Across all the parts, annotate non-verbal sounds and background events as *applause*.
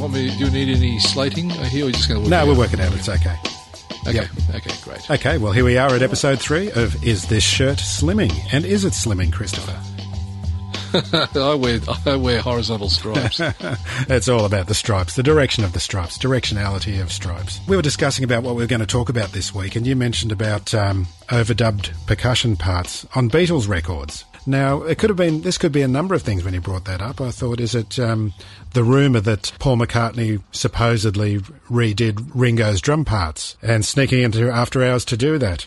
You want me? Do you need any slating here? Or are you just going to work No, we're out? working out. It's okay. Okay. Yep. Okay. Great. Okay, well, here we are at episode three of Is This Shirt Slimming? And is it slimming, Christopher? *laughs* I wear I wear horizontal stripes. *laughs* It's all about the stripes, the direction of the stripes, directionality of stripes. We were discussing about what we were going to talk about this week, and you mentioned about um, overdubbed percussion parts on Beatles records. Now, it could have been, this could be a number of things when he brought that up. I thought, is it um, the rumour that Paul McCartney supposedly redid Ringo's drum parts and sneaking into After Hours to do that?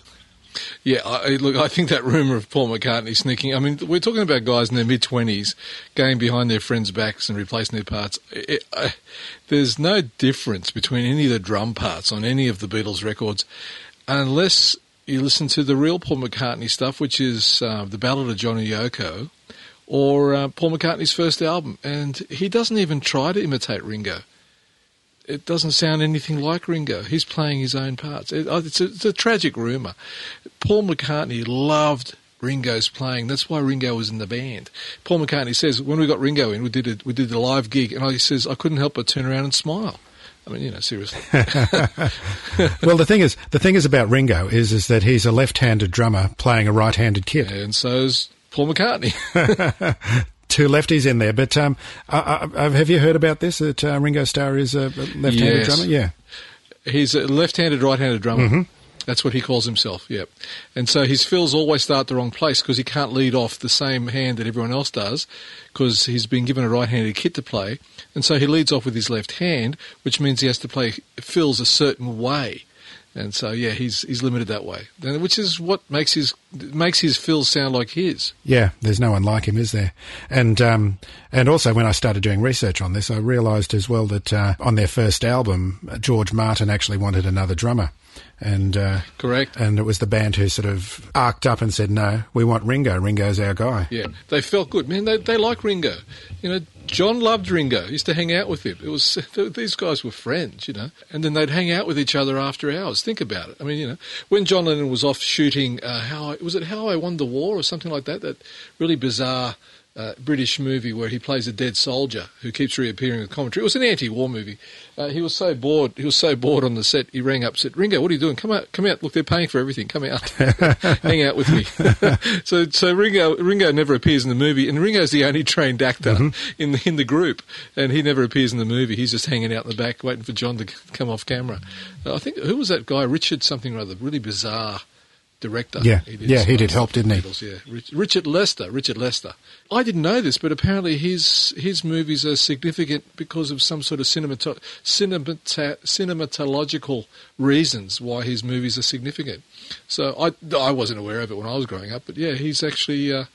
Yeah, I, look, I think that rumor of Paul McCartney sneaking. I mean, we're talking about guys in their mid twenties going behind their friends' backs and replacing their parts. It, I, there's no difference between any of the drum parts on any of the Beatles records, unless you listen to the real Paul McCartney stuff, which is uh, the Ballad of John and Yoko, or uh, Paul McCartney's first album, and he doesn't even try to imitate Ringo it doesn't sound anything like Ringo. He's playing his own parts. It, uh, it's, a, it's a tragic rumour. Paul McCartney loved Ringo's playing. That's why Ringo was in the band. Paul McCartney says when we got Ringo in, we did a, we did the live gig, and he says I couldn't help but turn around and smile. I mean, you know, seriously. *laughs* *laughs* Well, the thing is, the thing is about Ringo is is that he's a left-handed drummer playing a right-handed kit. and so's Paul McCartney. *laughs* Two lefties in there, but um, uh, uh, have you heard about this? That uh, Ringo Starr is a left-handed Yes. drummer. Yeah, He's a left-handed, right-handed drummer. Mm-hmm. That's what he calls himself. Yep. And so his fills always start the wrong place because he can't lead off the same hand that everyone else does because he's been given a right-handed kit to play, and so he leads off with his left hand, which means he has to play fills a certain way. And so yeah, he's he's limited that way, which is what makes his makes his fills sound like his. yeah. There's no one like him, is there? And um, and also when I started doing research on this, I realised as well that uh, on their first album, George Martin actually wanted another drummer, and uh, Correct. and it was the band who sort of arced up and said, "No, we want Ringo. Ringo's our guy." Yeah, they felt good, man. They they like Ringo. You know, John loved Ringo. He used to hang out with him. It was *laughs* these guys were friends, you know, and then they'd hang out with each other after hours. Think about it. I mean, you know, when John Lennon was off shooting, uh, how I, was it? How I won the war or something like that. That really bizarre. Uh, British movie where he plays a dead soldier who keeps reappearing with commentary. It was an anti-war movie. Uh, he was so bored. He was so bored on the set. He rang up, said, "Ringo, what are you doing? Come out, come out. Look, they're paying for everything. Come out, *laughs* hang out with me." *laughs* so, so Ringo, Ringo never appears in the movie, and Ringo's the only trained actor in the in the group, and he never appears in the movie. He's just hanging out in the back, waiting for John to *laughs* come off camera. Uh, I think who was that guy? Richard something or other. Really bizarre director. Yeah. he did Yeah, he did help, didn't he? yeah, Richard Lester. Richard Lester. I didn't know this, but apparently his his movies are significant because of some sort of cinemata- cinemata- cinematological reasons why his movies are significant. So I I wasn't aware of it when I was growing up, but yeah, he's actually uh,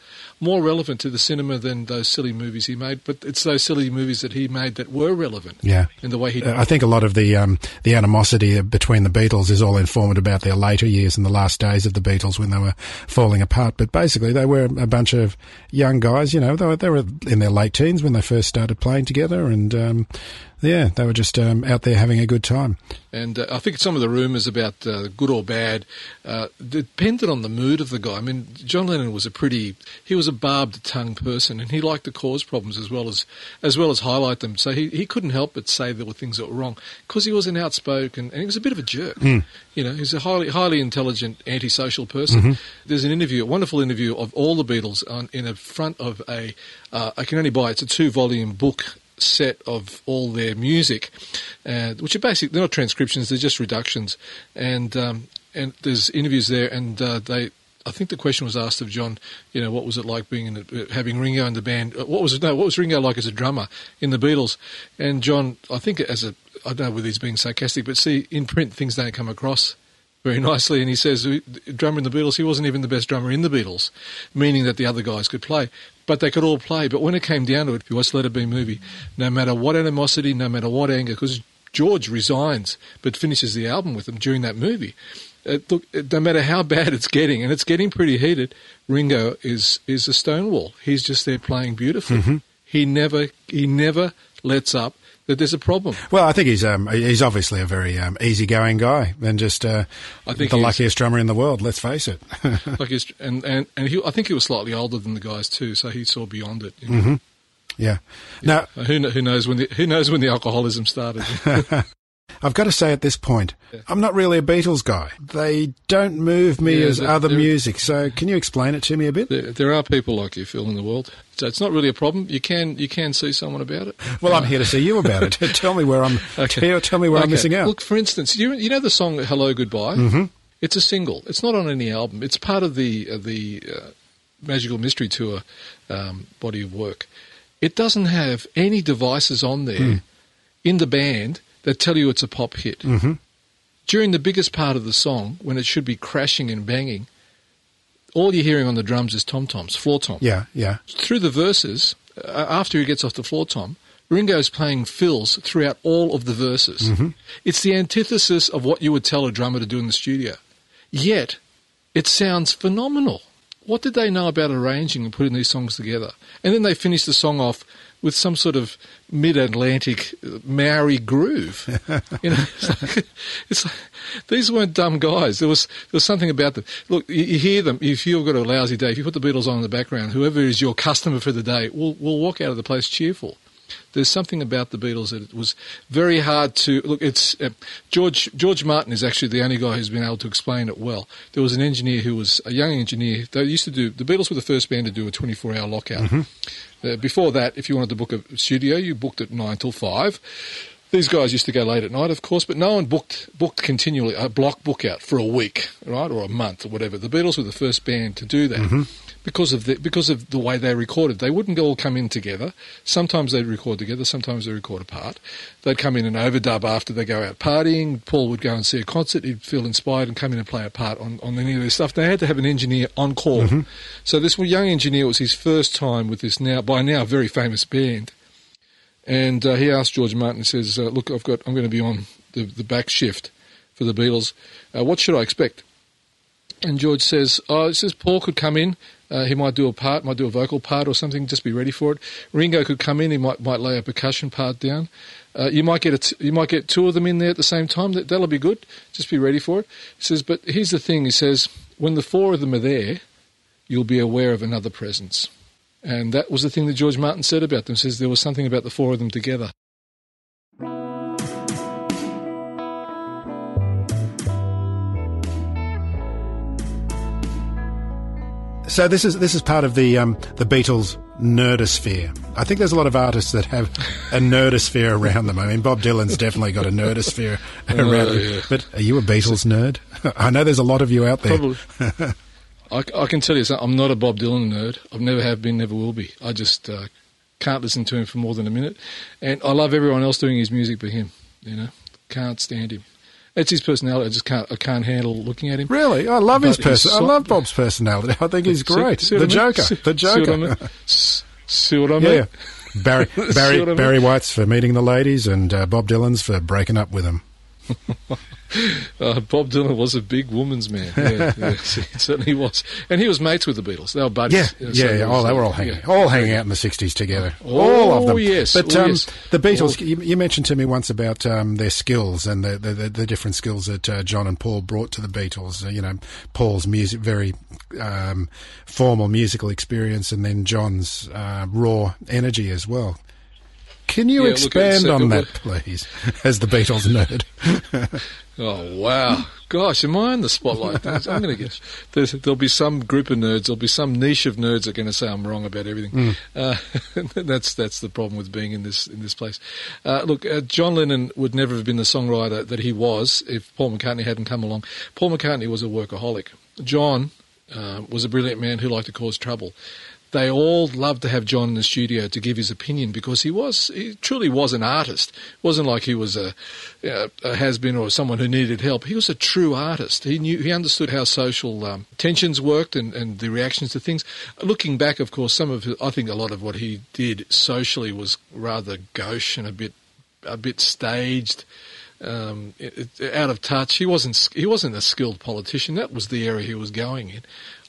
more relevant to the cinema than those silly movies he made. But it's those silly movies that he made that were relevant. Yeah. in the way he. Uh, I think a lot of the um, the animosity between the Beatles is all informed about their later years and the last days of the Beatles when they were falling apart. But basically, they were a bunch of young guys. You know, they were, they were in their late teens when they first started playing together, and um, yeah, they were just um, out there having a good time. And uh, I think some of the rumours about uh, good or bad uh, depended on the mood of the guy. I mean, John Lennon was a pretty, he was a barbed tongue person, and he liked to cause problems as well as as well as highlight them. So he, he couldn't help but say there were things that were wrong because he was an outspoken and he was a bit of a jerk. You know, he's a highly highly intelligent, antisocial person. There's an interview, a wonderful interview of all the Beatles on in a front of a. Uh, I can only buy it's a two volume book set of all their music, uh, which are basically they're not transcriptions; they're just reductions. And um, and there's interviews there, and uh, they. I think the question was asked of John. You know, what was it like being in a, having Ringo in the band? Uh, What was? No, what was Ringo like as a drummer in the Beatles? And John, I think as a I don't know whether he's being sarcastic, but see, in print things don't come across very nicely. And he says, drummer in the Beatles, he wasn't even the best drummer in the Beatles, meaning that the other guys could play. But they could all play. But when it came down to it, if you watch Let It Be movie, no matter what animosity, no matter what anger, because George resigns but finishes the album with them during that movie. Uh, look, uh, no matter how bad it's getting, and it's getting pretty heated, Ringo is is a stonewall. He's just there playing beautifully. Mm-hmm. He never he never lets up that there's a problem. Well, I think he's um, he's obviously a very um, easygoing guy and just uh, I think the luckiest drummer in the world. Let's face it. *laughs* Like his, and and and he, I think he was slightly older than the guys too, so he saw beyond it. you know. yeah. Now, Uh, Who who knows when the who knows when the alcoholism started? *laughs* I've got to say at this point, I'm not really a Beatles guy. They don't move me Yeah, as they're- other they're- music. So, can you explain it to me a bit? there, there are people like you, Phil, in the world, so it's not really a problem. You can you can see someone about it. Well, I'm here to see you about it. *laughs* *laughs* tell me where I'm. *laughs* Tell, tell me where I'm missing out. Look, for instance, you you know the song "Hello Goodbye." Mm-hmm. It's a single. It's not on any album. It's part of the uh, the uh, Magical Mystery Tour um, body of work. It doesn't have any devices on there Hmm. in the band that tell you it's a pop hit. Mm-hmm. During the biggest part of the song, when it should be crashing and banging, all you're hearing on the drums is tom toms, floor tom yeah, yeah. through the verses, uh, after he gets off the floor tom, Ringo's playing fills throughout all of the verses. It's the antithesis of what you would tell a drummer to do in the studio. Yet, it sounds phenomenal. What did they know about arranging and putting these songs together? And then they finish the song off with some sort of mid-Atlantic uh, Maori groove. *laughs* you know, it's like, it's like, these weren't dumb guys. There was there was something about them. Look, you, you hear them. If you've got a lousy day, if you put the Beatles on in the background, whoever is your customer for the day will will walk out of the place cheerful. There's something about the Beatles that it was very hard to look. It's uh, George George Martin is actually the only guy who's been able to explain it well. There was an engineer who was a young engineer. They used to do the Beatles were the first band to do a 24-hour lockout. Uh, before that, if you wanted to book a studio, you booked at nine till five. These guys used to go late at night, of course, but no one booked booked continually a block book out for a week, right, or a month or whatever. The Beatles were the first band to do that because of the because of the way they recorded. They wouldn't all come in together. Sometimes they'd record together, sometimes they record apart. They'd come in and overdub after they go out partying. Paul would go and see a concert. He'd feel inspired and come in and play a part on, on any of their stuff. They had to have an engineer on call. So this young engineer was his first time with this now by now very famous band. And uh, he asked George Martin, he says, uh, "Look, I've got, I'm going to be on the, the back shift for the Beatles. Uh, what should I expect?" And George says, "Oh, it says Paul could come in. Uh, he might do a part, might do a vocal part or something. Just be ready for it. Ringo could come in. He might might lay a percussion part down. Uh, you might get a t- you might get two of them in there at the same time. That that'll be good. Just be ready for it." He says, "But here's the thing." He says, "When the four of them are there, you'll be aware of another presence." And that was the thing that George Martin said about them. Says there was something about the four of them together. So this is this is part of the um, the Beatles nerdosphere. I think there's a lot of artists that have a nerdosphere around them. I mean, Bob Dylan's definitely got a nerdosphere *laughs* around him. Oh, yeah. But are you a Beatles nerd? *laughs* I know there's a lot of you out there. Probably. *laughs* I, I can tell you something. I'm not a Bob Dylan nerd. I've never have been, never will be. I just uh, can't listen to him for more than a minute. And I love everyone else doing his music but him. You know, can't stand him. It's his personality. I just can't. I can't handle looking at him. Really, I love his But his person. I love Bob's personality. I think he's great. see what the I mean? Joker. See- The See Joker. See what I mean? yeah. Barry *laughs* Barry I mean? Barry White's for meeting the ladies, and uh, Bob Dylan's for breaking up with them. *laughs* Uh, Bob Dylan was a big woman's man. Yeah, *laughs* yeah, he certainly was. And he was mates with the Beatles. They were buddies. Yeah, Uh, yeah, so yeah. there Oh, they were all hanging, yeah. all hanging out in the '60s together. Oh, all of them. yes. But Oh, um, yes. the Beatles. Oh. You, you mentioned to me once about um, their skills and the, the, the, the different skills that uh, John and Paul brought to the Beatles. Uh, you know, Paul's music, very um, formal musical experience, and then John's uh, raw energy as well. Can you Yeah, expand on that, please, as the Beatles nerd? *laughs* Oh wow! Gosh, am I in the spotlight? I'm going to get. *laughs* There's, there'll be some group of nerds. There'll be some niche of nerds that are going to say I'm wrong about everything. Uh, *laughs* that's that's the problem with being in this in this place. Uh, look, uh, John Lennon would never have been the songwriter that he was if Paul McCartney hadn't come along. Paul McCartney was a workaholic. John uh, was a brilliant man who liked to cause trouble. They all loved to have John in the studio to give his opinion because he was he truly was an artist. It wasn't like he was a, a has been or someone who needed help. He was a true artist. He knew he understood how social um, tensions worked and, and the reactions to things. Looking back, of course, some of I think a lot of what he did socially was rather gauche and a bit a bit staged um, out of touch. He wasn't he wasn't a skilled politician. That was the area he was going in.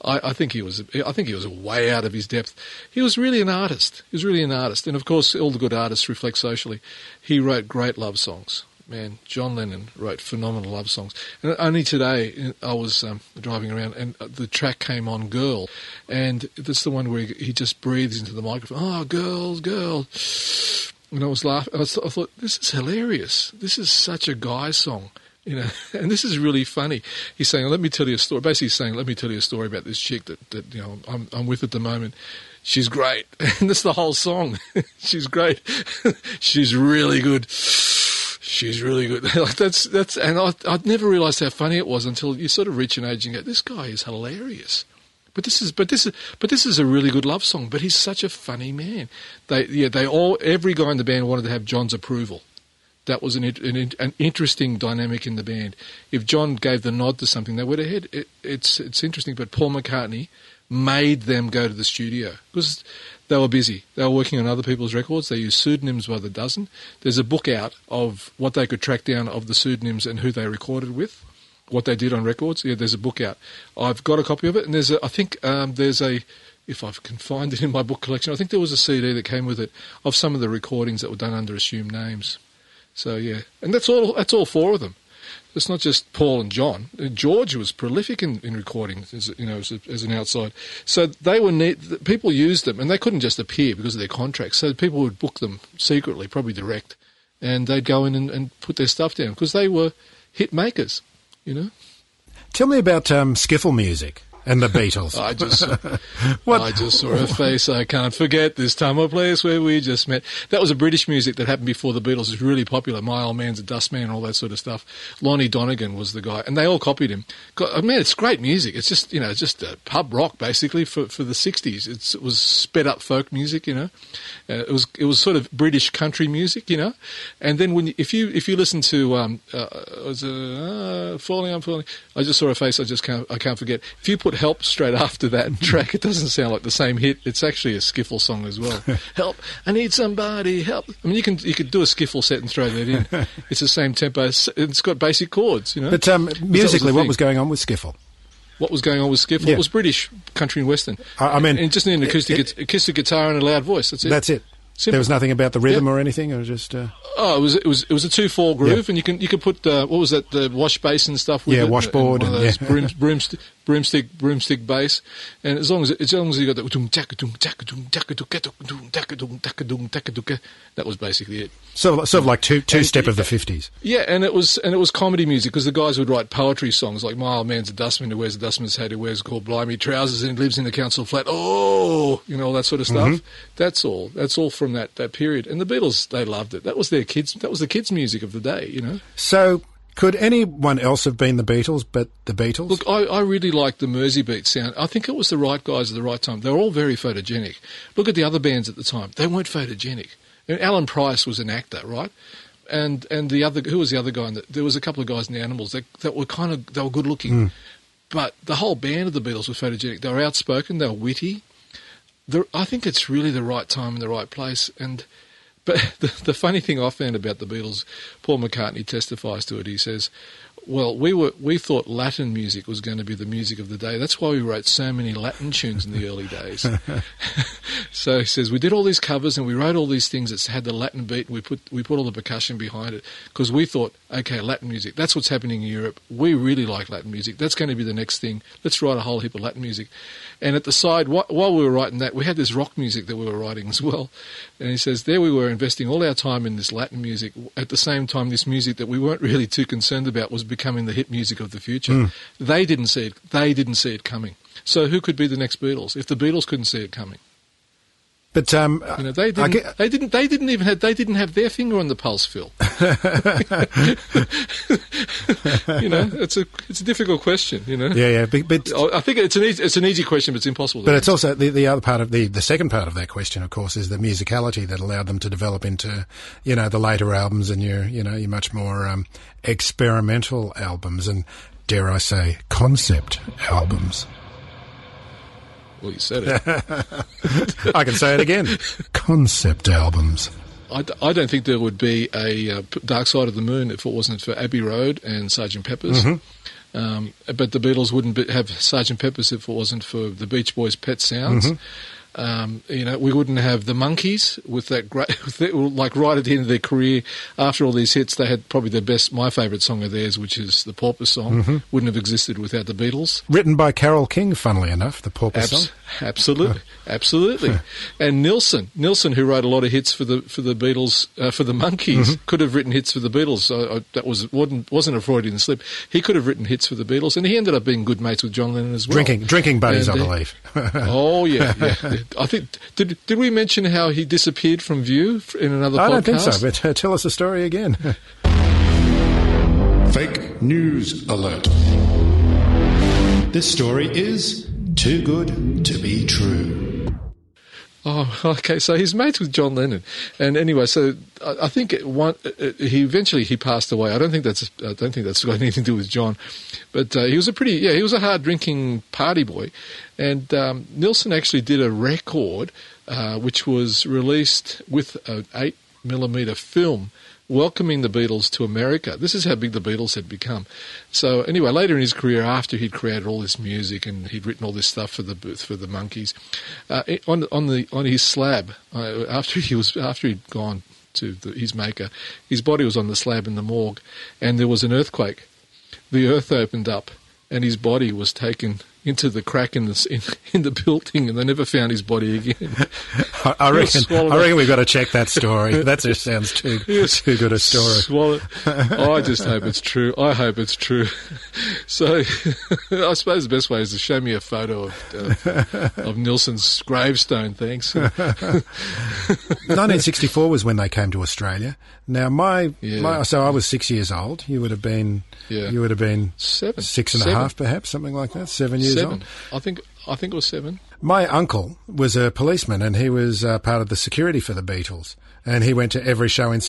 I, I, think he was I think he was way out of his depth. He was really an artist. He was really an artist, and of course, all the good artists reflect socially. He wrote great love songs. Man, John Lennon wrote phenomenal love songs. And only today, I was um, driving around, and the track came on "Girl," and that's the one where he, just breathes into the microphone. Oh, girls, girl and I was laughing. I, was, I thought, this is hilarious. This is such a guy song, you know. *laughs* And this is really funny. He's saying, "Let me tell you a story." Basically, he's saying, "Let me tell you a story about this chick that, that you know I'm, I'm with at the moment. She's great." *laughs* And that's the whole song. *laughs* She's great. She's really good. She's really good. like that's that's, and I I'd never realised how funny it was until you sort of reach an age and go, "This guy is hilarious." But this is, but this is, but this is a really good love song. But he's such a funny man. They, yeah, they all, every guy in the band wanted to have John's approval. That was an, an, an interesting dynamic in the band. If John gave the nod to something, they went ahead. It, it's, it's interesting. But Paul McCartney made them go to the studio because they were busy. They were working on other people's records. They used pseudonyms by the dozen. There's a book out of what they could track down of the pseudonyms and who they recorded with what they did on records. Yeah, there's a book out. I've got a copy of it, and there's a, I think um, there's a, if I can find it in my book collection, I think there was a CD that came with it of some of the recordings that were done under assumed names. So yeah, and that's all. That's all four of them. It's not just Paul and John. George was prolific in, in recording, as, you know, as, a, as, an outside. So they were neat. People used them, and they couldn't just appear because of their contracts. So people would book them secretly, probably direct, and they'd go in and, and put their stuff down because they were hit makers you know. Tell me about um, skiffle music and the Beatles. I just, *laughs* what? I just saw a face I can't forget. This time or place where we just met. That was a British music that happened before the Beatles. It's really popular. My old man's a dustman and all that sort of stuff. Lonnie Donegan was the guy, and they all copied him. I mean, it's great music. It's just you know, it's just pub rock basically for for the '60s. It's, it was sped up folk music, you know. Uh, it was it was sort of British country music, you know. And then when you, if you if you listen to um, uh, was uh, falling, I'm falling. I just saw a face. I just can't I can't forget. If you put help straight after that *laughs* track. It doesn't sound like the same hit. It's actually a skiffle song as well. *laughs* help! I need somebody. Help! I mean, you can you could do a skiffle set and throw that in. *laughs* It's the same tempo. It's got basic chords, you know. But um, musically, was what was going on with skiffle? What was going on with skiffle? Yeah. It was British country and western. I, I mean, and just an acoustic, it, it, acoustic guitar and a loud voice. That's it. That's it. Simple. There was nothing about the rhythm or anything. It was just. Uh... Oh, it was it was it was a two four groove, and you can you could put uh, what was that the wash basin stuff? With yeah, it, washboard and, and, and yeah. broom, broomstick, broomstick broomstick bass, and as long as as long as you got that that was basically it. So sort of like two two step of the fifties. Yeah, and it was and it was comedy music because the guys would write poetry songs like "My old man's a dustman who wears a dustman's hat who wears called blimey trousers and lives in the council flat." Oh, you know all that sort of stuff. Mm-hmm. That's all. That's all from that that period. And the Beatles, they loved it. That was their kids. That was the kids' music of the day. You know. So could anyone else have been the Beatles but the Beatles? Look, I, I really like the Merseybeat sound. I think it was the right guys at the right time. They were all very photogenic. Look at the other bands at the time. They weren't photogenic. And Alan Price was an actor, right? And and the other who was the other guy? The, there was a couple of guys in the Animals that, that were kind of they were good looking, mm. but the whole band of the Beatles were photogenic. They were outspoken. They were witty. I think it's really the right time and the right place. And but *laughs* the, the funny thing I found about the Beatles, Paul McCartney testifies to it. He says, "Well, we were we thought Latin music was going to be the music of the day. That's why we wrote so many Latin tunes in the early days." *laughs* so he says we did all these covers and we wrote all these things that had the Latin beat. And we put we put all the percussion behind it because we thought, okay, Latin music. That's what's happening in Europe. We really like Latin music. That's going to be the next thing. Let's write a whole heap of Latin music. And at the side, while we were writing that, we had this rock music that we were writing as well. And he says, there we were investing all our time in this Latin music. At the same time, this music that we weren't really too concerned about was becoming the hit music of the future. Mm. They didn't see it. They didn't see it coming. So who could be the next Beatles if the Beatles couldn't see it coming? But um, You know, they didn't. get- they didn't. They didn't even have. They didn't have their finger on the pulse, Phil. *laughs* *laughs* you know, it's a it's a difficult question. You know, yeah, yeah, but, but I think it's an easy, it's an easy question, but it's impossible. to But it's also the, the other part of the, the second part of that question, of course, is the musicality that allowed them to develop into, you know, the later albums and your, you know, your much more um, experimental albums and, dare I say, concept albums. Well, you said it. *laughs* I can say it again. concept albums. I, d- I don't think there would be a uh, Dark Side of the Moon if it wasn't for Abbey Road and Sergeant Pepper's. Mm-hmm. Um, but the Beatles wouldn't be, have Sergeant Pepper's if it wasn't for the Beach Boys' Pet Sounds. Mm-hmm. Um, you know, we wouldn't have the Monkees with that great, *laughs* with that- like right at the end of their career. After all these hits, they had probably their best, my favourite song of theirs, which is the Porpoise song. Mm-hmm. Wouldn't have existed without the Beatles. Written by Carole King, funnily enough, the Porpoise Abs- song. absolutely, *laughs* absolutely. *laughs* and Nilsson, Nilsson, who wrote a lot of hits for the for the Beatles, uh, for the Monkees, Mm-hmm. could have written hits for the Beatles. So I, that was wasn't wasn't a Freudian slip. He could have written hits for the Beatles, and he ended up being good mates with John Lennon as well. Drinking, drinking buddies, And, I uh, believe. oh yeah, yeah. I think did did we mention how he disappeared from view in another I podcast? don't think so, but uh, tell us the story again. *laughs* Fake news alert. This story is too good to be true. Oh, *laughs* okay. So he's mates with John Lennon, and anyway, so I, I think it one, uh, he eventually he passed away. I don't think that's I don't think that's *laughs* got anything to do with John, but uh, he was a pretty yeah he was a hard drinking party boy, and um, Nilsson actually did a record uh, which was released with an eight millimeter film welcoming the Beatles to America. This is how big the Beatles had become. So anyway, later in his career, after he'd created all this music and he'd written all this stuff for the for the Monkees, uh, on on the on his slab uh, after he was after he'd gone to the, his maker, his body was on the slab in the morgue, and there was an earthquake. The earth opened up, and his body was taken into the crack in the in, *laughs* in the building, and they never found his body again. *laughs* I, I reckon. I reckon we've got to check that story. *laughs* That just sounds too too good a story. Swallow. I just hope it's true. I hope it's true. So, I suppose the best way is to show me a photo of of, of Nilsson's gravestone. Thanks. 1964 was when they came to Australia. Now, my, Yeah. my so I was six years old. You would have been, Yeah. you would have been Seven. six and a half, Seven. perhaps something like that. Seven years Seven. old. I think. I think it was seven. My uncle was a policeman, and he was uh, part of the security for the Beatles. And he went to every show in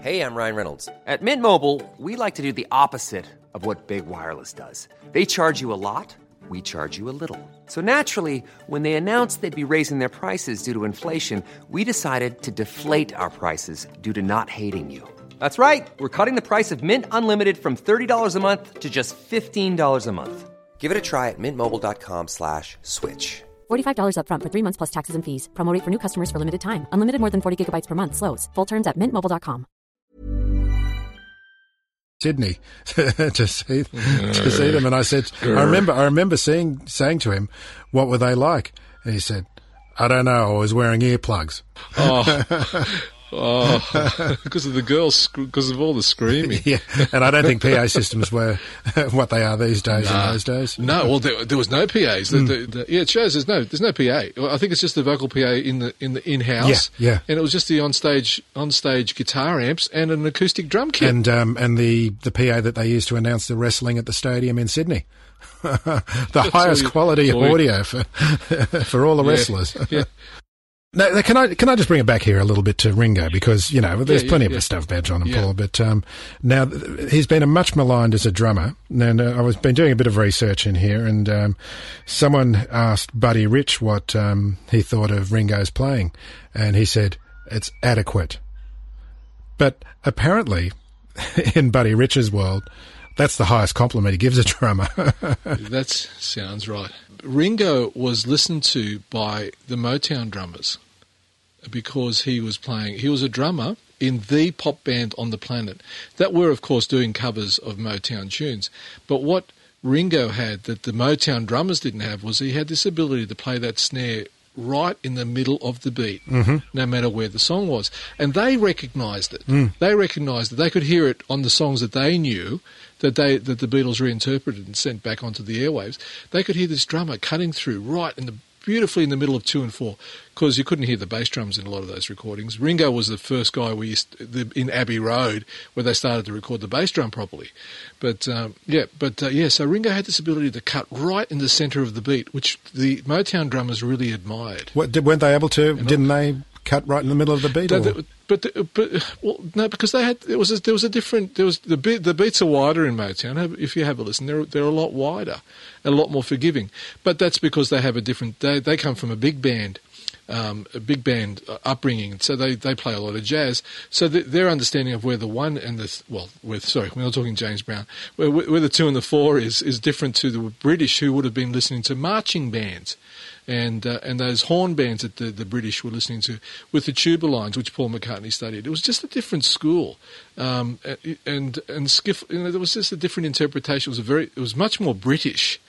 Hey, I'm Ryan Reynolds. At Mint Mobile, we like to do the opposite of what Big Wireless does. They charge you a lot, we charge you a little. So naturally, when they announced they'd be raising their prices due to inflation, we decided to deflate our prices due to not hating you. That's right. We're cutting the price of Mint Unlimited from $30 a month to just $15 a month. Give it a try at mintmobile.com slash switch. $45 upfront for three months plus taxes and fees. Promo rate for new customers for limited time. Unlimited more than 40 gigabytes per month. Slows. Full terms at mintmobile.com. Sydney *laughs* to see to see them, and I said, I remember, I remember seeing saying to him, "What were they like?" And he said, "I don't know. I was wearing earplugs." Oh, *laughs* oh, *laughs* because of the girls, because of all the screaming. *laughs* Yeah, and I don't think PA systems were *laughs* what they are these days. In those days, No, well, there, there was no PAs. The, the, the, yeah, it shows there's no there's no PA. I think it's just the vocal PA in the in the in house. Yeah, yeah. And it was just the onstage onstage guitar amps and an acoustic drum kit. and um, and the the PA that they used to announce the wrestling at the stadium in Sydney. the highest quality you- audio for for all the Yeah, wrestlers. yeah. Now, can I can I just bring it back here a little bit to Ringo because you know there's Yeah, plenty yeah, yeah. of stuff about John and. Paul, but um, now he's been a much maligned as a drummer. And uh, I was been doing a bit of research in here, and um, someone asked Buddy Rich what um, he thought of Ringo's playing, and he said it's adequate. But apparently, *laughs* in Buddy Rich's world, that's the highest compliment he gives a drummer. *laughs* That sounds right. Ringo was listened to by the Motown drummers because he was playing. He was a drummer in the pop band on the planet that were, of course, doing covers of Motown tunes. But what Ringo had that the Motown drummers didn't have was he had this ability to play that snare right in the middle of the beat, mm-hmm. no matter where the song was. And they recognised it. Mm. They recognised that they could hear it on the songs that they knew that they that the Beatles reinterpreted and sent back onto the airwaves. They could hear this drummer cutting through right in the beautifully in the middle of two and four because you couldn't hear the bass drums in a lot of those recordings. Ringo was the first guy we used the, in Abbey Road where they started to record the bass drum properly. But um, yeah, but uh, yeah, so Ringo had this ability to cut right in the centre of the beat, which the Motown drummers really admired. What, did, weren't they able to? Didn't they cut right in the middle of the beat? They- but the, but well, no, because they had it was a, there was a different there was the beat, the beats are wider in Motown. If you have a listen, they're they're a lot wider, and a lot more forgiving. But that's because they have a different. They they come from a big band. Um, a big band uh, upbringing, so they, they play a lot of jazz. So th their understanding of where the one and the well, with sorry, we're not talking James Brown, where, where the two and the four is is different to the British who would have been listening to marching bands and uh, and those horn bands that the, the British were listening to with the tuba lines, which Paul McCartney studied. It was just a different school, um, and and skiff. You know, there was just a different interpretation. It was a very. It was much more British.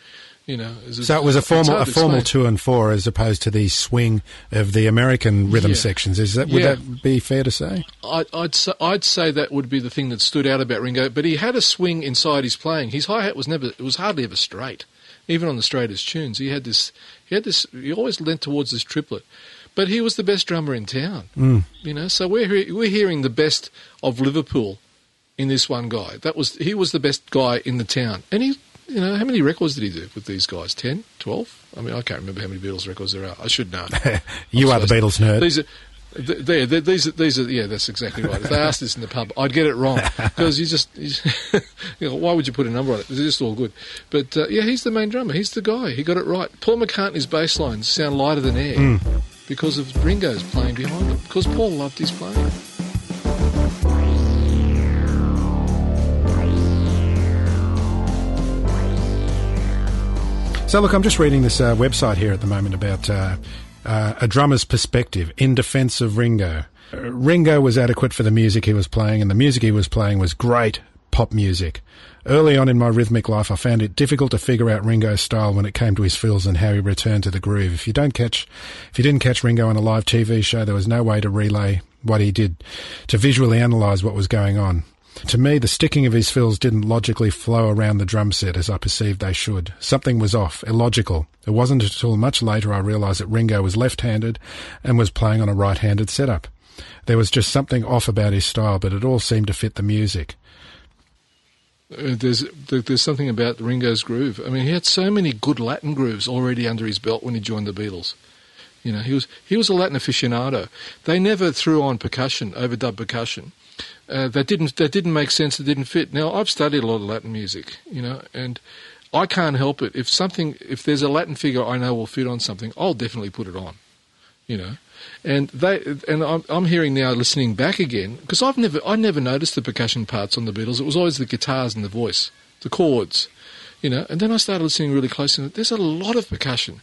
You know, so it was a formal, a formal two and four as opposed to the swing of the American rhythm Yeah. sections. Is that would Yeah. that be fair to say? I'd, I'd, say, I'd say that would be the thing that stood out about Ringo. But he had a swing inside his playing. His hi hat was never, it was hardly ever straight, even on the straightest tunes. He had this, he had this, he always leant towards this triplet. But he was the best drummer in town, mm. you know. So we're we're hearing the best of Liverpool in this one guy. That was he was the best guy in the town, and he. You know, how many records did he do with these guys? 10? 12? I mean, I can't remember how many Beatles records there are. I should know. *laughs* You I'm are the Beatles nerd. These are, th- there, there, these are, these are, yeah, that's exactly right. If they asked this in the pub, I'd get it wrong *laughs* because you just, you just *laughs* you know, why would you put a number on it? It's just all good. But uh, yeah, he's the main drummer. He's the guy. He got it right. Paul McCartney's bass lines sound lighter than air Hmm. because of Ringo's playing behind him. Because Paul loved his playing. So, look, I'm just reading this uh, website here at the moment about uh, uh, a drummer's perspective in defence of Ringo. Uh, Ringo was adequate for the music he was playing, and the music he was playing was great pop music. Early on in my rhythmic life, I found it difficult to figure out Ringo's style when it came to his fills and how he returned to the groove. If you don't catch, if you didn't catch Ringo on a live TV show, there was no way to relay what he did, to visually analyse what was going on. To me, the sticking of his fills didn't logically flow around the drum set as I perceived they should. Something was off, illogical. It wasn't until much later I realised that Ringo was left-handed and was playing on a right-handed setup. There was just something off about his style, but it all seemed to fit the music. Uh, there's there's something about Ringo's groove. I mean, he had so many good Latin grooves already under his belt when he joined the Beatles. You know, he was he was a Latin aficionado. They never threw on percussion, overdub percussion. Uh, that didn't that didn't make sense. That didn't fit. Now I've studied a lot of Latin music, you know, and I can't help it. If something, if there's a Latin figure I know will fit on something, I'll definitely put it on, you know. And they and I'm, I'm hearing now, listening back again, because I've never I never noticed the percussion parts on the Beatles. It was always the guitars and the voice, the chords, you know. And then I started listening really closely. and There's a lot of percussion.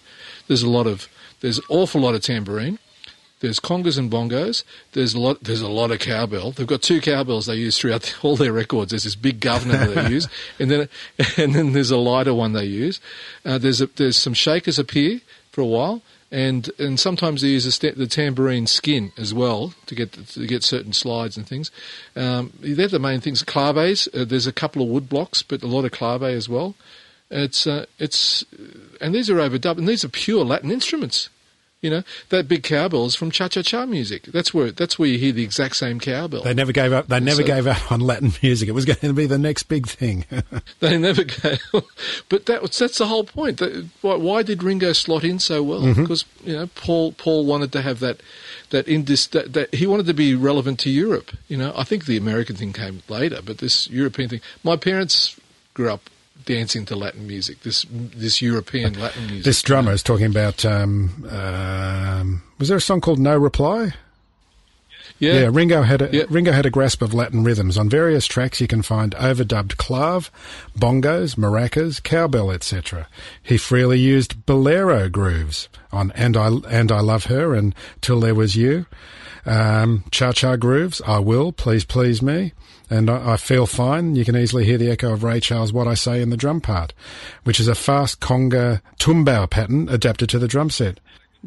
There's a lot of there's an awful lot of tambourine. There's congas and bongos. There's a lot. There's a lot of cowbell. They've got two cowbells they use throughout *laughs* all their records. There's this big governor that they use, *laughs* and then and then there's a lighter one they use. Uh, there's a, there's some shakers appear for a while, and and sometimes they use the, sta- the tambourine skin as well to get to get certain slides and things. Um, they're the main things. Claves. Uh, there's a couple of wood blocks, but a lot of clave as well. It's uh, it's and these are overdubbed, and these are pure Latin instruments. You know that big cowbell is from cha-cha-cha music. That's where that's where you hear the exact same cowbell. They never gave up. They never So- gave up on Latin music. It was going to be the next big thing. *laughs* *laughs* They never go. but that was, that's the whole point. Why, why did Ringo slot in so well? Mm-hmm. Because you know Paul Paul wanted to have that that in this that, that he wanted to be relevant to Europe. You know, I think the American thing came later, but this European thing. My parents grew up dancing to Latin music. This this European Latin music. this drummer is talking about. Um, um, was there a song called "No Reply"? yeah. Yeah, Ringo had a Yeah. Ringo had a grasp of Latin rhythms. On various tracks, you can find overdubbed clave, bongos, maracas, cowbell, etc. He freely used bolero grooves on "And I and I Love Her" and "Till There Was You," um, cha-cha grooves. "I Will," "Please Please Me," and I, Feel Fine. You can easily hear the echo of Ray Charles' "What I Say" in the drum part, which is a fast conga tumbao pattern adapted to the drum set.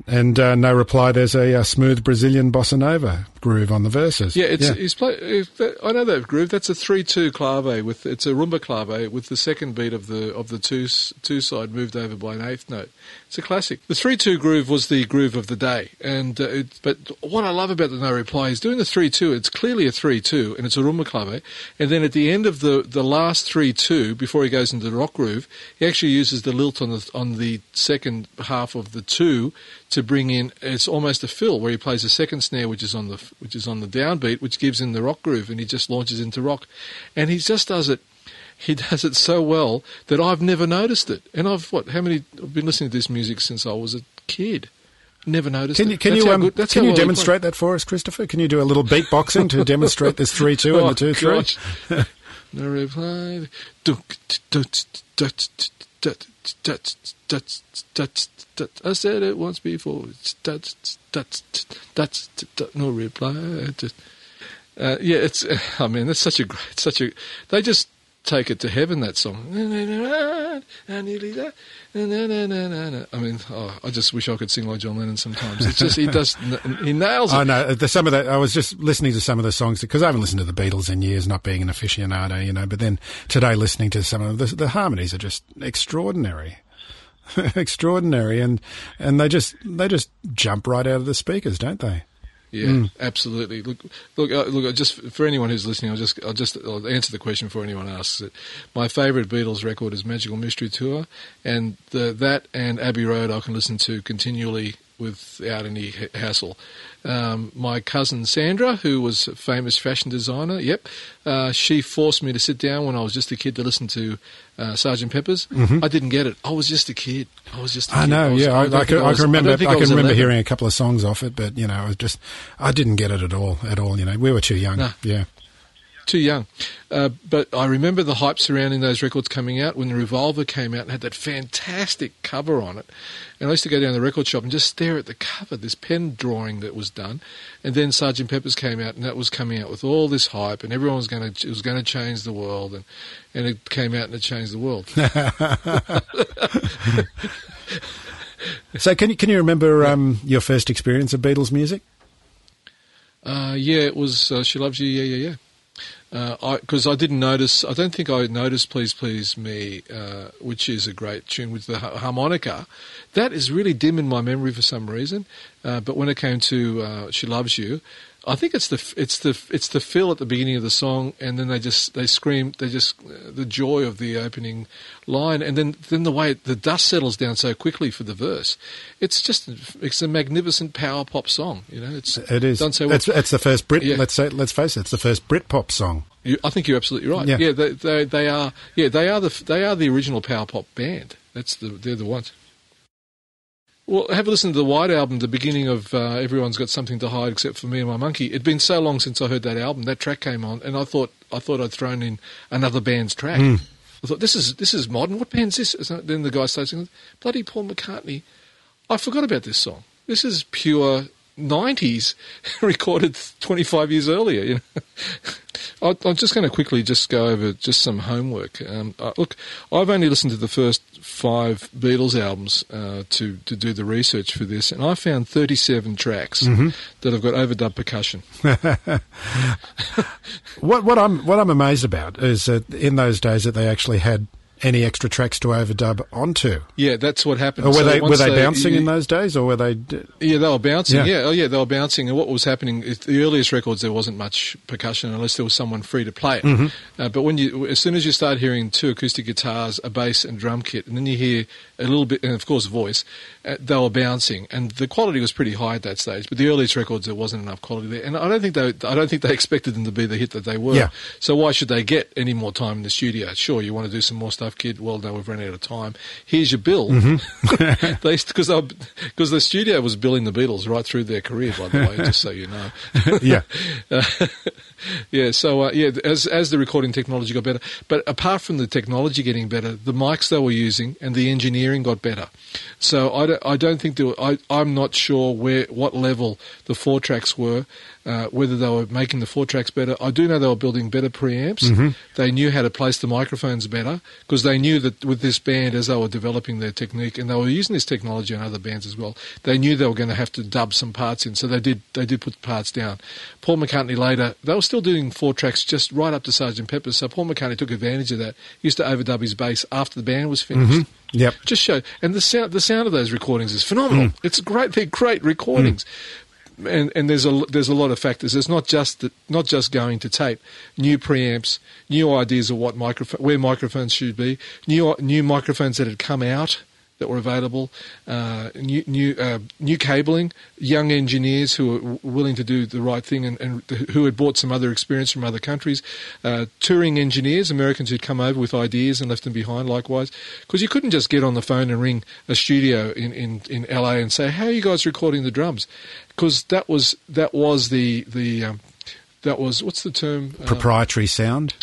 And uh, no reply. There's a, uh smooth Brazilian bossa nova groove on the verses. Yeah, it's he's play, that, I know that groove. That's a three-two clave with it's a rumba clave with the second beat of the of the two two side moved over by an eighth note. It's a classic. The three-two groove was the groove of the day, and uh, it, but what I love about the no reply is doing the three-two. It's clearly a three-two, and it's a rumba clave, and then at the end of the the last three-two before he goes into the rock groove, he actually uses the lilt on the on the second half of the two to bring in it's almost a fill where he plays a second snare which is on the which is on the downbeat which gives him the rock groove and he just launches into rock and he just does it he *laughs* does it so well that I've never noticed it and I've what how many I've been listening to this music since I was a kid never noticed Can it. you can you um, good- can you well demonstrate that for us, Christopher? Can you do a little beatboxing to *laughs* demonstrate this three two and Oh, the two three? no *laughs* reply. I said it once before. Dut, no reply. Uh, yeah, it's. *laughs* I mean, it's such a great, such a. They just take it to heaven. That song. I mean, oh, I just wish I could sing like John Lennon sometimes. It's just he does. He nails it. I know the, some of that. I was just listening to some of the songs because I haven't listened to the Beatles in years, not being an aficionado, you know. But then today, listening to some of the, the harmonies are just extraordinary, *laughs* extraordinary, and and they just they just jump right out of the speakers, don't they? Yeah, Mm. absolutely. Look, look, uh, look. Just for anyone who's listening, I'll just, I'll just I'll answer the question for anyone asks it. My favourite Beatles record is Magical Mystery Tour, and the, that and Abbey Road I can listen to continually without any hassle. Um, my cousin Sandra, who was a famous fashion designer, yep, uh, she forced me to sit down when I was just a kid to listen to uh, Sergeant Pepper's. I didn't get it. I was just a kid. I was just. A Mm-hmm. I kid. know, was- yeah. I, I, think can, I was- can remember. I, can remember 11. hearing a couple of songs off it, but you know, I was just I didn't get it at all. At all, you know, we were too young. No. Yeah, too young. Uh, but I remember the hype surrounding those records coming out when the Revolver came out and had that fantastic cover on it. And I used to go down to the record shop and just stare at the cover, this pen drawing that was done. And then Sergeant Pepper's came out and that was coming out with all this hype and everyone was going to it was going to change the world and and it came out and it changed the world. *laughs* So can you can you remember um, your first experience of Beatles music? Uh, yeah, it was uh, She Loves You, yeah, yeah, yeah. Because I, didn't notice, I don't think I noticed Please Please Me, uh, which is a great tune with the ha- harmonica. That is really dim in my memory for some reason. Uh, but when it came to uh, She Loves You, I think it's the it's the it's the fill at the beginning of the song, and then they just they scream they just the joy of the opening line, and then then the way the dust settles down so quickly for the verse. It's just it's a magnificent power pop song. You know, it's It is. done so well. It's, it's the first Brit. Yeah. Let's say, let's face it. It's the first Brit pop song. You, I think you're absolutely right. Yeah. Yeah, they, they, they are. Yeah, they are the they are the original power pop band. That's the they're the ones. Well, have a listen to the White album, the beginning of uh, Everyone's Got Something to Hide Except for Me and My Monkey. It'd been so long since I heard that album. That track came on, and I thought I thought I'd thrown in another band's track. Hmm. I thought this is this is modern. What band's this? Then the guy starts singing, "Bloody Paul McCartney." I forgot about this song. This is pure '90s, *laughs* recorded 25 years earlier. You know, *laughs* I, I'm just going to quickly just go over just some homework. Um, uh, look, I've only listened to the first five Beatles albums uh, to to do the research for this, and I found 37 tracks that have got overdub percussion. *laughs* What what I'm what I'm amazed about is that in those days that they actually had any extra tracks to overdub onto. Yeah, that's what happened. Or were So they were once they bouncing you- in those days, or were they? d- Yeah, they were bouncing. Yeah. Yeah. oh yeah, they were bouncing. And what was happening? is The earliest records, there wasn't much percussion unless there was someone free to play it. Mm-hmm. Uh, but when you, as soon as you start hearing two acoustic guitars, a bass, and drum kit, and then you hear a little bit, and of course voice, uh, they were bouncing, and the quality was pretty high at that stage. But the earliest records, there wasn't enough quality there, and I don't think they, I don't think they *laughs* expected them to be the hit that they were. Yeah. So why should they get any more time in the studio? Sure, you want to do some more stuff, kid. Well, no, we've run out of time. Here's your bill. Mm-hmm. *laughs* *laughs* they because because the studio was billing the Beatles right through their career, by the way, just so you know. *laughs* Yeah. Uh, yeah. So uh, yeah, as as the recording technology got better, but apart from the technology getting better, the mics they were using and the engineering got better. So I don't, I don't think there I I'm not sure where what level the four tracks were. Uh, whether they were making the four tracks better, I do know they were building better preamps. Mm-hmm. They knew how to place the microphones better because they knew that with this band, as they were developing their technique, and they were using this technology on other bands as well, they knew they were going to have to dub some parts in, so they did they did put parts down. Paul McCartney later, they were still doing four tracks just right up to Sergeant Pepper's, so Paul McCartney took advantage of that. He used to overdub his bass after the band was finished. Mm-hmm. Yep. Just show, and the sound the sound of those recordings is phenomenal. Mm. It's great. They're great recordings. Mm. And, and there's a there's a lot of factors. It's not just that, not just going to tape. New preamps, new ideas of what microphone where microphones should be, new new microphones that had come out that were available, uh, new new uh, new cabling, young engineers who were willing to do the right thing and, and who had bought some other experience from other countries, uh, touring engineers, Americans who'd come over with ideas and left them behind. Likewise, because you couldn't just get on the phone and ring a studio in, in, in LA and say, "How are you guys recording the drums?" Because that was that was the the um, that was what's the term Um, Proprietary sound.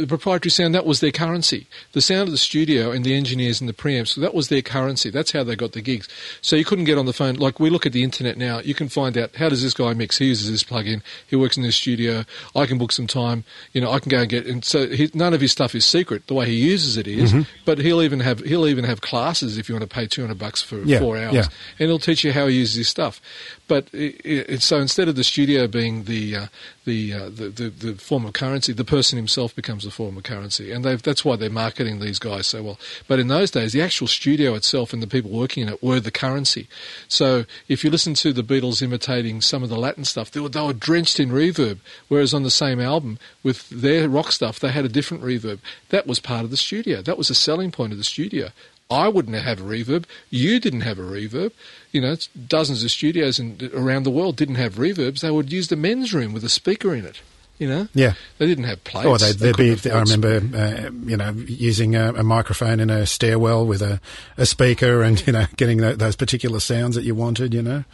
The proprietary sound, that was their currency. The sound of the studio and the engineers and the preamps, that was their currency. That's how they got the gigs. So you couldn't get on the phone. Like we look at the internet now, you can find out how does this guy mix? He uses this plug-in. He works in this studio. I can book some time. You know, I can go and get. And so he, none of his stuff is secret. The way he uses it is, mm-hmm. But he'll even have he'll even have classes if you want to pay two hundred bucks for Yeah, four hours, yeah. and he'll teach you how he uses his stuff. But it, it, so instead of the studio being the uh, the, uh, the the the form of currency, the person himself becomes the form of currency, and that's why they're marketing these guys so well. But in those days, the actual studio itself and the people working in it were the currency. So if you listen to the Beatles imitating some of the Latin stuff, they were, they were drenched in reverb, whereas on the same album with their rock stuff, they had a different reverb. That was part of the studio. That was a selling point of the studio. I wouldn't have a reverb. You didn't have a reverb. You know, dozens of studios in, around the world didn't have reverbs. They would use the men's room with a speaker in it. You know, Yeah. they didn't have plates. Or they'd, They they'd be, I remember, uh, you know, using a, a microphone in a stairwell with a, a speaker and, you know, getting tho- those particular sounds that you wanted, you know.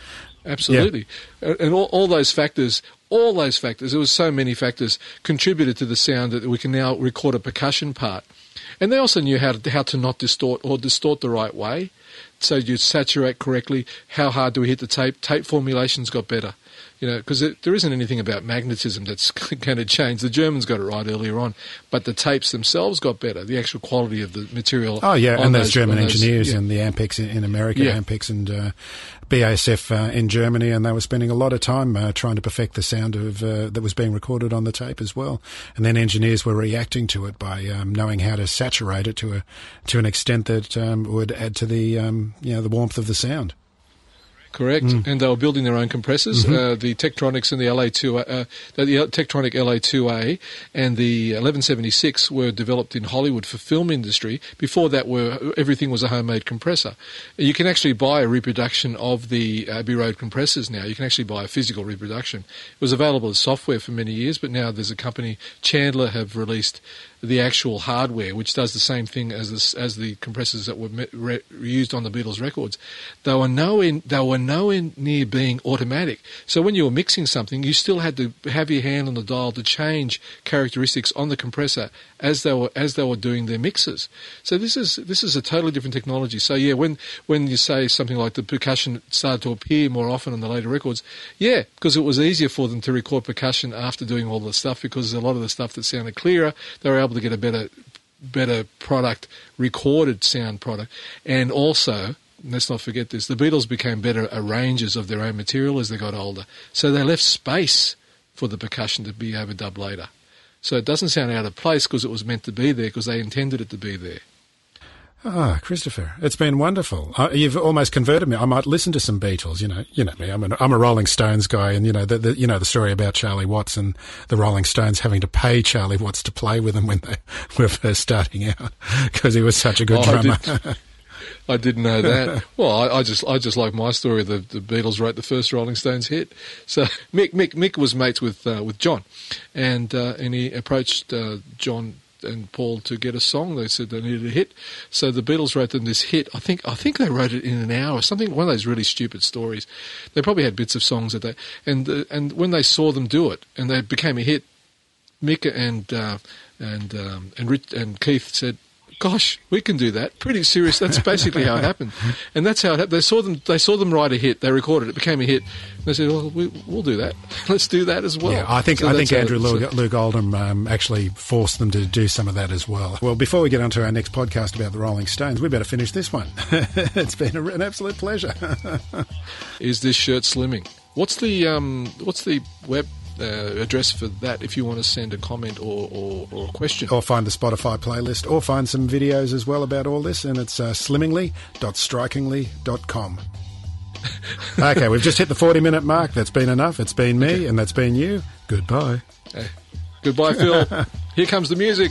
Absolutely. Uh, And all, all those factors, all those factors, there was so many factors contributed to the sound that we can now record a percussion part. And they also knew how to, how to not distort or distort the right way. So you saturate correctly. How hard do we hit the tape? Tape formulations got better. You know, because there isn't anything about magnetism that's *laughs* going to change. The Germans got it right earlier on, but the tapes themselves got better. The actual quality of the material. Oh, yeah, and those those- German those- engineers yeah. and the Ampex in, in America, Yeah. Ampex and uh, BASF uh, in Germany, and they were spending a lot of time uh, trying to perfect the sound of uh, that was being recorded on the tape as well. And then engineers were reacting to it by um, knowing how to saturate it to a to an extent that um, would add to the um, you know the warmth of the sound. Correct, Mm. and they were building their own compressors. Mm-hmm. Uh, the Tektronics and the LA2, uh, the Tektronic LA2A and the 1176 were developed in Hollywood for film industry. Before that, were everything was a homemade compressor. You can actually buy a reproduction of the Abbey Road compressors now. You can actually buy a physical reproduction. It was available as software for many years, but now there's a company, Chandler, have released the actual hardware, which does the same thing as as the compressors that were re- used on the Beatles records. They were nowhere they were nowhere near being automatic. So when you were mixing something, you still had to have your hand on the dial to change characteristics on the compressor as they were as they were doing their mixes. So this is this is a totally different technology. So yeah, when when you say something like the percussion started to appear more often on the later records, yeah, because it was easier for them to record percussion after doing all the stuff because a lot of the stuff that sounded clearer, they were able to get a better better product, recorded sound product, and also. Let's not forget this. The Beatles became better arrangers of their own material as they got older. So they left space for the percussion to be overdubbed later. So it doesn't sound out of place because it was meant to be there because they intended it to be there. Ah, Christopher, it's been wonderful. Uh, you've almost converted me. I might listen to some Beatles. You know, you know me. I'm, an, I'm a Rolling Stones guy, and you know the, the you know the story about Charlie Watts and the Rolling Stones having to pay Charlie Watts to play with them when they *laughs* were first starting out *laughs* because he was such a good Oh, I drummer. did- *laughs* I didn't know that. well, I, I just I just like my story. The, the Beatles wrote the first Rolling Stones hit. So Mick Mick Mick was mates with uh, with John, and uh, and he approached uh, John and Paul to get a song. They said they needed a hit, so the Beatles wrote them this hit. I think I think they wrote it in an hour. Something one of those really stupid stories. They probably had bits of songs that they and uh, and when they saw them do it and they became a hit, Mick and uh, and um, and Rich, and Keith said, gosh, we can do that. Pretty serious. That's basically how it *laughs* happened, and that's how it happened. They saw them. They saw them write a hit. They recorded it. It became a hit. And they said, "Well, we, will do that. *laughs* Let's do that as well." Yeah, I think So I think Andrew Loog, Loog Oldham um, actually forced them to do some of that as well. Well, before we get on to our next podcast about the Rolling Stones, we better finish this one. *laughs* it's been a, an absolute pleasure. is this shirt slimming? What's the um, what's the web uh, address for that? If you want to send a comment or, or, or a question, or find the Spotify playlist, or find some videos as well about all this, and it's uh, slimmingly.strikingly.com. *laughs* okay, we've just hit the 40 minute mark. That's been enough. It's been me, and that's been you. Goodbye. goodbye, Phil. *laughs* Here comes the music.